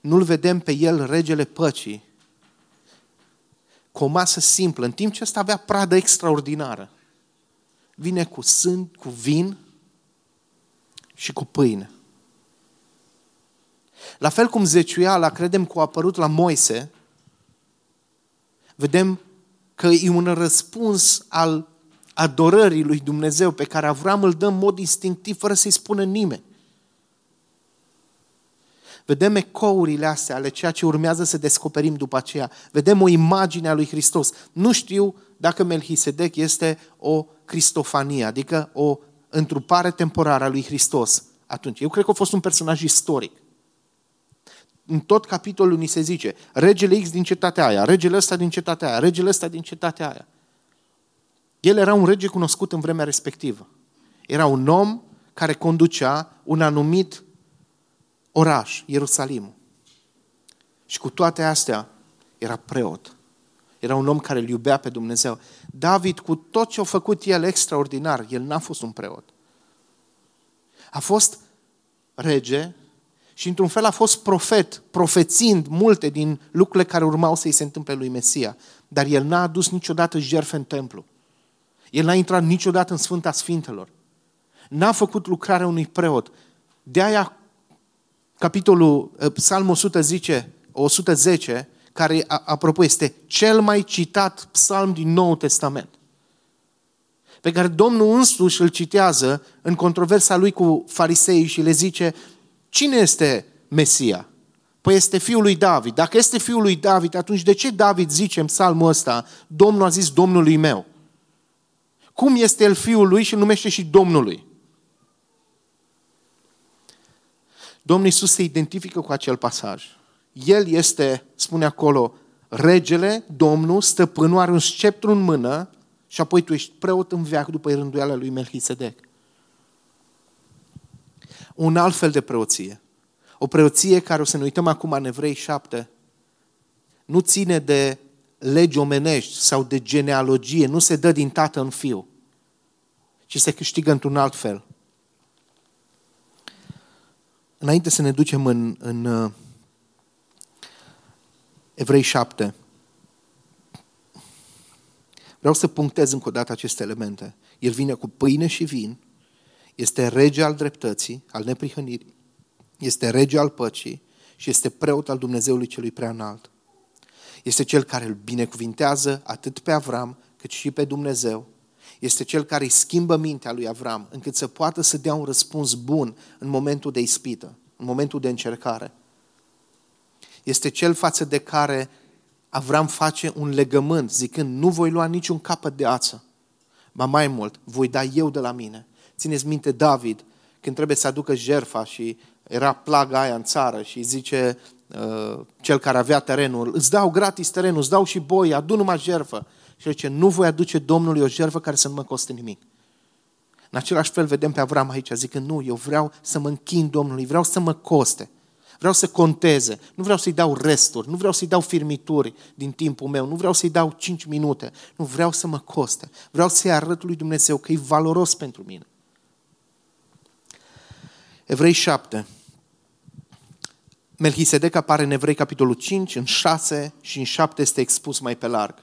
Nu-l vedem pe el, regele păcii, cu o masă simplă, în timp ce ăsta avea pradă extraordinară. Vine cu sân, cu vin și cu pâine. La fel cum zeciuiala, credem că a apărut la Moise, vedem că e un răspuns al adorării lui Dumnezeu pe care Avram îl dă în mod instinctiv fără să-i spună nimeni. Vedem ecourile astea ale ceea ce urmează să descoperim după aceea. Vedem o imagine a lui Hristos. Nu știu dacă Melchisedec este o cristofanie, adică o întrupare temporară a lui Hristos atunci. Eu cred că a fost un personaj istoric. În tot capitolul ni se zice, regele X din cetatea aia, regele ăsta din cetatea aia, regele ăsta din cetatea aia. El era un rege cunoscut în vremea respectivă. Era un om care conducea un anumit oraș, Ierusalimul. Și cu toate astea, era preot. Era un om care îl iubea pe Dumnezeu. David, cu tot ce a făcut el extraordinar, el n-a fost un preot. A fost rege și într-un fel a fost profet, profețind multe din lucrurile care urmau să-i se întâmple lui Mesia. Dar el n-a adus niciodată jertfe în templu. El n-a intrat niciodată în Sfânta Sfintelor. N-a făcut lucrarea unui preot. De aia, capitolul, eh, psalmul 100 zice, 110, care, apropo, este cel mai citat psalm din Noul Testament, pe care Domnul însuși îl citează în controversa lui cu farisei și le zice, cine este Mesia? Păi este fiul lui David. Dacă este fiul lui David, atunci de ce David zice în psalmul ăsta, Domnul a zis Domnului meu? Cum este el fiul lui și îl numește și Domnului. Domnul Iisus se identifică cu acel pasaj. El este, spune acolo, regele, Domnul, stăpânul, are un sceptru în mână și apoi tu ești preot în veac după rânduiala lui Melchisedec. Un alt fel de preoție. O preoție care, o să ne uităm acum în Evrei 7, nu ține de legi omenești sau de genealogie, nu se dă din tată în fiu, ci se câștigă într-un alt fel. Înainte să ne ducem în, în uh, Evrei 7, vreau să punctez încă o dată aceste elemente. El vine cu pâine și vin, este rege al dreptății, al neprihănirii, este rege al păcii și este preot al Dumnezeului celui prea înalt. Este cel care îl binecuvintează atât pe Avram cât și pe Dumnezeu. Este cel care îi schimbă mintea lui Avram încât să poată să dea un răspuns bun în momentul de ispită, în momentul de încercare. Este cel față de care Avram face un legământ zicând nu voi lua niciun capăt de ață, ba mai mult, voi da eu de la mine. Țineți minte David, când trebuie să aducă jerfa și era plaga aia în țară și zice Uh, cel care avea terenul, îți dau gratis terenul, îți dau și boi, adu numai jerfă. Și zice, nu voi aduce Domnului o jerfă care să nu mă coste nimic. În același fel vedem pe Avram aici, zică, nu, eu vreau să mă închin Domnului, vreau să mă coste. Vreau să conteze, nu vreau să-i dau resturi, nu vreau să-i dau firmituri din timpul meu, nu vreau să-i dau 5 minute, nu vreau să mă coste. Vreau să-i arăt lui Dumnezeu că e valoros pentru mine. Evrei 7. Melchisedec apare în Evrei capitolul 5, în 6 și în 7 este expus mai pe larg.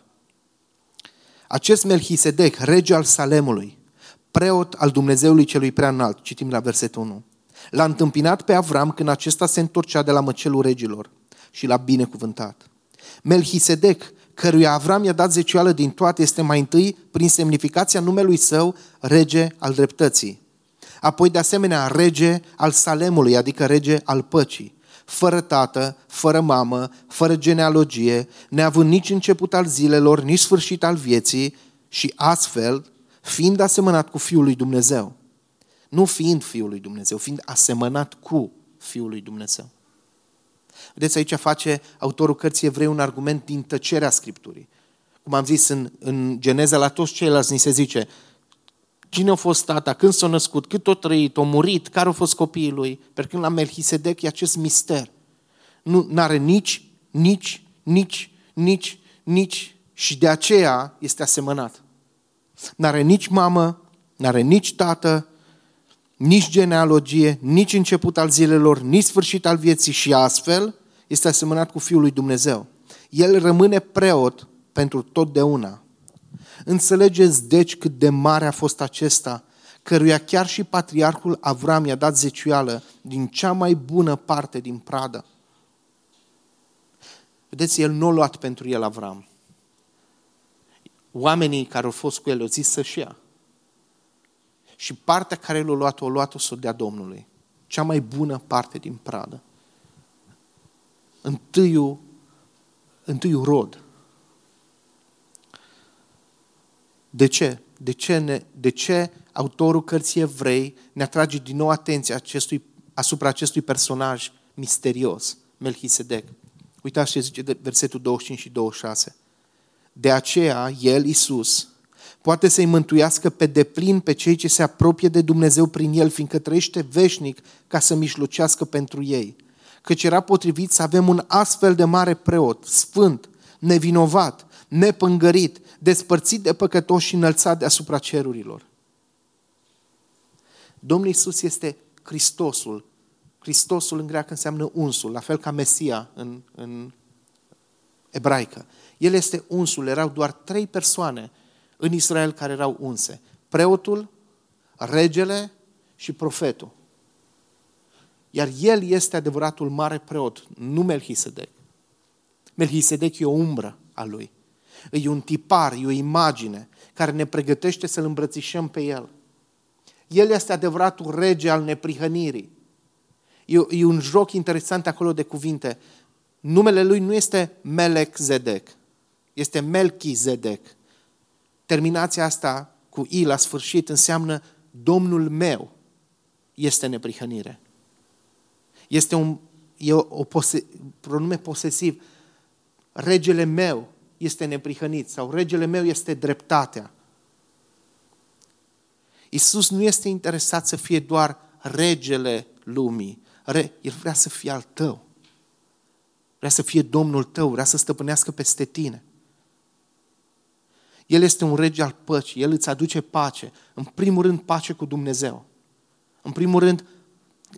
Acest Melchisedec, rege al Salemului, preot al Dumnezeului celui prea înalt, citim la versetul 1, l-a întâmpinat pe Avram când acesta se întorcea de la măcelul regilor și l-a binecuvântat. Melchisedec, căruia Avram i-a dat zecioală din toate, este mai întâi, prin semnificația numelui său, rege al dreptății. Apoi, de asemenea, rege al Salemului, adică rege al păcii fără tată, fără mamă, fără genealogie, neavând nici început al zilelor, nici sfârșit al vieții și astfel fiind asemănat cu Fiul lui Dumnezeu. Nu fiind Fiul lui Dumnezeu, fiind asemănat cu Fiul lui Dumnezeu. Vedeți, aici face autorul cărții evrei un argument din tăcerea Scripturii. Cum am zis în, în Geneza, la toți ceilalți ni se zice cine a fost tata, când s-a născut, cât a trăit, a murit, care au fost copiii lui. Per când la Melchisedec e acest mister. Nu are nici, nici, nici, nici, nici și de aceea este asemănat. N-are nici mamă, n-are nici tată, nici genealogie, nici început al zilelor, nici sfârșit al vieții și astfel este asemănat cu Fiul lui Dumnezeu. El rămâne preot pentru totdeauna. Înțelegeți deci cât de mare a fost acesta, căruia chiar și patriarhul Avram i-a dat zeciuială din cea mai bună parte din pradă. Vedeți, el nu a luat pentru el Avram. Oamenii care au fost cu el au zis să-și ia. Și partea care l-a luat, o luat-o să o dea Domnului. Cea mai bună parte din pradă. Întâiul, întâiul rod. De ce? De ce, ne, de ce autorul cărții evrei ne atrage din nou atenția acestui, asupra acestui personaj misterios, Melchisedec? Uitați ce zice de versetul 25 și 26. De aceea, El, Isus, poate să-i mântuiască pe deplin pe cei ce se apropie de Dumnezeu prin El, fiindcă trăiește veșnic ca să mișlucească pentru ei. Căci era potrivit să avem un astfel de mare preot, sfânt, nevinovat, nepângărit, despărțit de păcătoși și înălțat deasupra cerurilor. Domnul Isus este Hristosul. Hristosul în greacă înseamnă unsul, la fel ca Mesia în, în ebraică. El este unsul, erau doar trei persoane în Israel care erau unse. Preotul, regele și profetul. Iar el este adevăratul mare preot, nu Melchisedec. Melchisedec e o umbră a lui. E un tipar, e o imagine care ne pregătește să-L îmbrățișăm pe El. El este adevăratul rege al neprihănirii. E, e un joc interesant acolo de cuvinte. Numele lui nu este Melech Zedek, este Melchi Zedek. Terminația asta cu I la sfârșit înseamnă Domnul meu este neprihănire. Este un e o, o pose, pronume posesiv. Regele meu este neprihănit sau regele meu este dreptatea. Isus nu este interesat să fie doar regele lumii. El vrea să fie al tău. Vrea să fie Domnul tău, vrea să stăpânească peste tine. El este un rege al păcii, El îți aduce pace. În primul rând, pace cu Dumnezeu. În primul rând,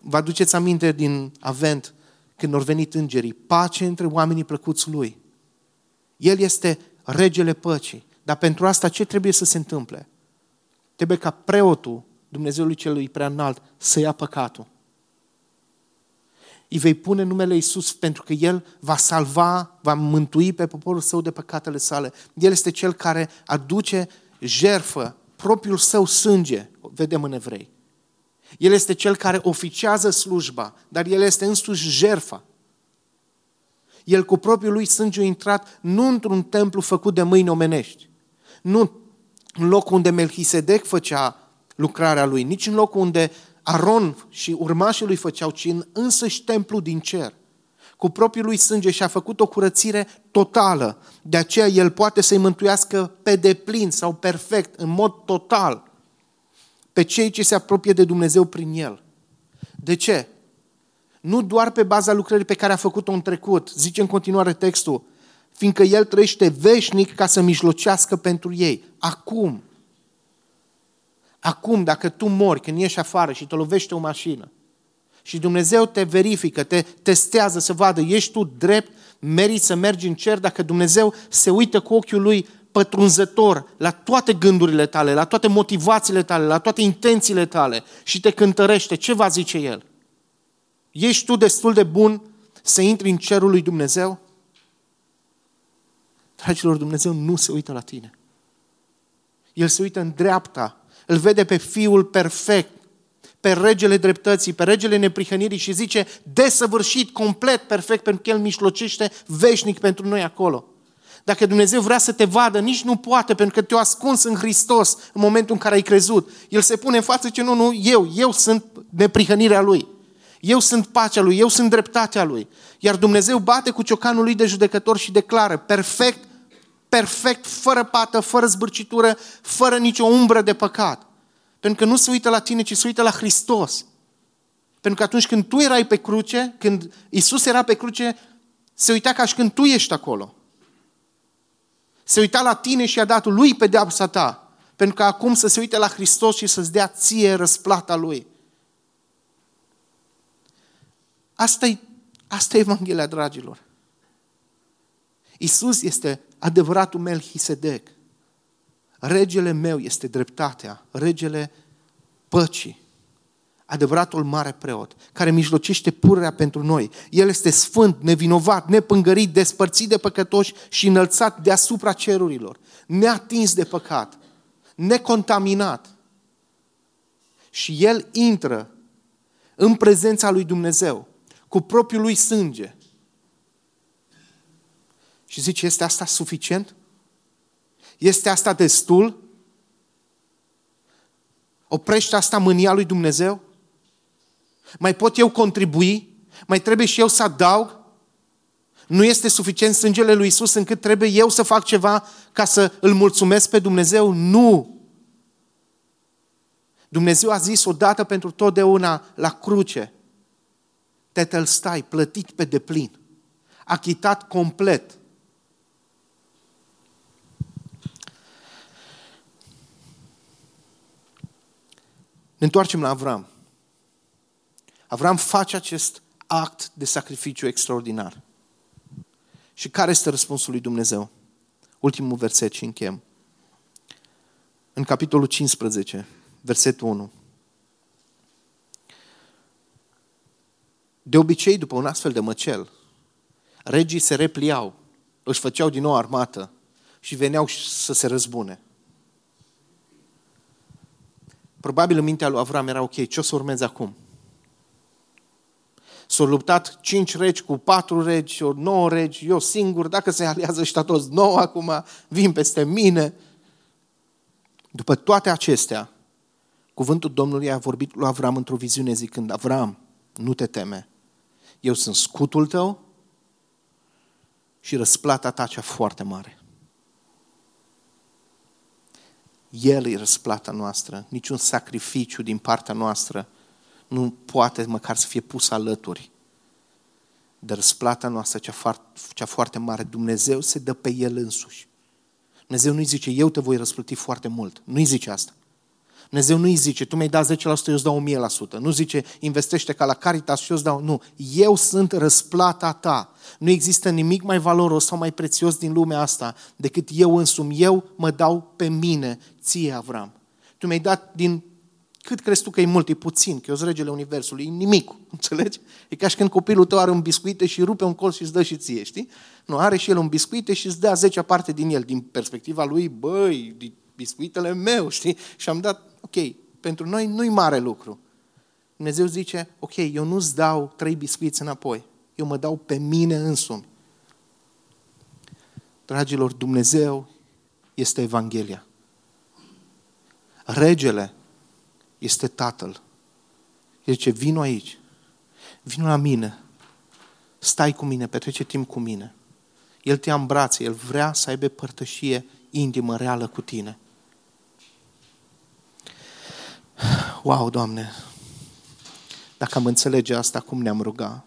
vă aduceți aminte din avent când au venit îngerii, pace între oamenii plăcuți Lui. El este regele păcii. Dar pentru asta ce trebuie să se întâmple? Trebuie ca preotul Dumnezeului celui prea înalt să ia păcatul. Îi vei pune numele Iisus pentru că El va salva, va mântui pe poporul său de păcatele sale. El este Cel care aduce jerfă, propriul său sânge, vedem în evrei. El este Cel care oficiază slujba, dar El este însuși jerfa. El cu propriul lui sânge a intrat nu într-un templu făcut de mâini omenești, nu în locul unde Melchisedec făcea lucrarea lui, nici în locul unde Aron și urmașii lui făceau, ci în însăși templu din cer. Cu propriul lui sânge și-a făcut o curățire totală. De aceea el poate să-i mântuiască pe deplin sau perfect, în mod total, pe cei ce se apropie de Dumnezeu prin el. De ce? Nu doar pe baza lucrării pe care a făcut-o în trecut, zice în continuare textul, fiindcă El trăiește veșnic ca să mijlocească pentru ei. Acum. Acum, dacă tu mori când ieși afară și te lovește o mașină, și Dumnezeu te verifică, te testează să vadă, ești tu drept, meriți să mergi în cer, dacă Dumnezeu se uită cu ochiul lui pătrunzător la toate gândurile tale, la toate motivațiile tale, la toate intențiile tale și te cântărește, ce va zice El? Ești tu destul de bun să intri în cerul lui Dumnezeu? Dragilor, Dumnezeu nu se uită la tine. El se uită în dreapta, îl vede pe Fiul perfect, pe regele dreptății, pe regele neprihănirii și zice desăvârșit, complet, perfect, pentru că El mișlocește veșnic pentru noi acolo. Dacă Dumnezeu vrea să te vadă, nici nu poate, pentru că te-a ascuns în Hristos în momentul în care ai crezut. El se pune în față ce nu, nu, eu, eu sunt neprihănirea Lui. Eu sunt pacea Lui, eu sunt dreptatea Lui. Iar Dumnezeu bate cu ciocanul Lui de judecător și declară perfect, perfect, fără pată, fără zbârcitură, fără nicio umbră de păcat. Pentru că nu se uită la tine, ci se uită la Hristos. Pentru că atunci când tu erai pe cruce, când Isus era pe cruce, se uita ca și când tu ești acolo. Se uita la tine și a dat lui pedeapsa ta. Pentru că acum să se uite la Hristos și să-ți dea ție răsplata lui. Asta e, asta e Evanghelia, dragilor. Isus este adevăratul Melchisedec. Regele meu este dreptatea, regele păcii, adevăratul mare preot, care mijlocește pururea pentru noi. El este sfânt, nevinovat, nepângărit, despărțit de păcătoși și înălțat deasupra cerurilor, neatins de păcat, necontaminat. Și El intră în prezența lui Dumnezeu cu propriul lui sânge. Și zice, este asta suficient? Este asta destul? Oprește asta mânia lui Dumnezeu? Mai pot eu contribui? Mai trebuie și eu să adaug? Nu este suficient sângele lui Isus încât trebuie eu să fac ceva ca să îl mulțumesc pe Dumnezeu? Nu! Dumnezeu a zis odată pentru totdeauna la cruce, Tetel stai, plătit pe deplin, achitat complet. Ne întoarcem la Avram. Avram face acest act de sacrificiu extraordinar. Și care este răspunsul lui Dumnezeu? Ultimul verset și închem. În capitolul 15, versetul 1. De obicei, după un astfel de măcel, regii se repliau, își făceau din nou armată și veneau să se răzbune. Probabil în mintea lui Avram era ok, ce o să urmeze acum? S-au luptat cinci regi cu patru regi, o nouă regi, eu singur, dacă se aliază ăștia toți nouă acum, vin peste mine. După toate acestea, cuvântul Domnului a vorbit lui Avram într-o viziune zicând, Avram, nu te teme, eu sunt scutul tău și răsplata ta cea foarte mare. El e răsplata noastră, niciun sacrificiu din partea noastră nu poate măcar să fie pus alături de răsplata noastră cea foarte, cea foarte mare. Dumnezeu se dă pe El însuși. Dumnezeu nu-i zice, eu te voi răsplăti foarte mult. Nu-i zice asta. Dumnezeu nu-i zice, tu mi-ai dat 10%, eu îți dau 1000%. Nu zice, investește ca la Caritas și eu îți dau. Nu, eu sunt răsplata ta. Nu există nimic mai valoros sau mai prețios din lumea asta decât eu însumi. Eu mă dau pe mine, ție, Avram. Tu mi-ai dat din cât crezi tu că e mult? E puțin, că eu sunt regele Universului, e nimic, (laughs) înțelegi? E ca și când copilul tău are un biscuite și rupe un colț și îți dă și ție, știi? Nu, are și el un biscuite și îți dă 10 parte din el. Din perspectiva lui, băi, biscuitele meu, știi? Și am dat, ok, pentru noi nu-i mare lucru. Dumnezeu zice, ok, eu nu-ți dau trei biscuiți înapoi, eu mă dau pe mine însumi. Dragilor, Dumnezeu este Evanghelia. Regele este Tatăl. El zice, vino aici, vino la mine, stai cu mine, petrece timp cu mine. El te ia în brațe, El vrea să aibă părtășie intimă, reală cu tine. Wow, Doamne, dacă am înțelege asta, cum ne-am ruga?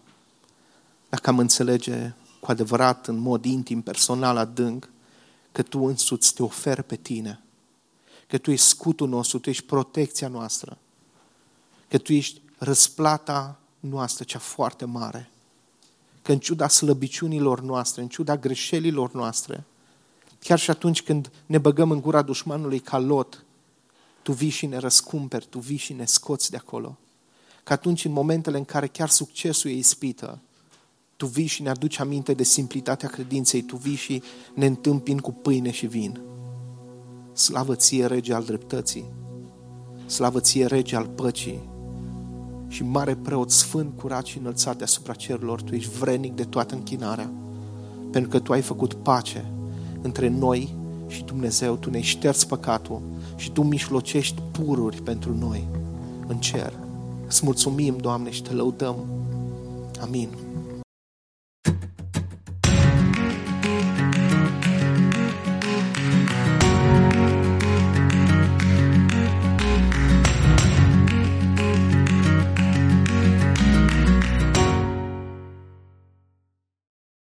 Dacă am înțelege cu adevărat, în mod intim, personal, adânc, că Tu însuți te oferi pe Tine, că Tu ești scutul nostru, Tu ești protecția noastră, că Tu ești răsplata noastră, cea foarte mare, că în ciuda slăbiciunilor noastre, în ciuda greșelilor noastre, chiar și atunci când ne băgăm în gura dușmanului ca lot, tu vii și ne răscumperi, tu vii și ne scoți de acolo. Că atunci, în momentele în care chiar succesul e ispită, tu vii și ne aduci aminte de simplitatea credinței, tu vii și ne întâmpini cu pâine și vin. Slavă ție, Rege al dreptății, slavă ție, Rege al păcii și mare preot sfânt, curat și înălțat deasupra cerurilor, tu ești vrenic de toată închinarea, pentru că tu ai făcut pace între noi și Dumnezeu, tu ne-ai șters păcatul și Tu mișlocești pururi pentru noi în cer. Îți mulțumim, Doamne, și Te lăudăm. Amin.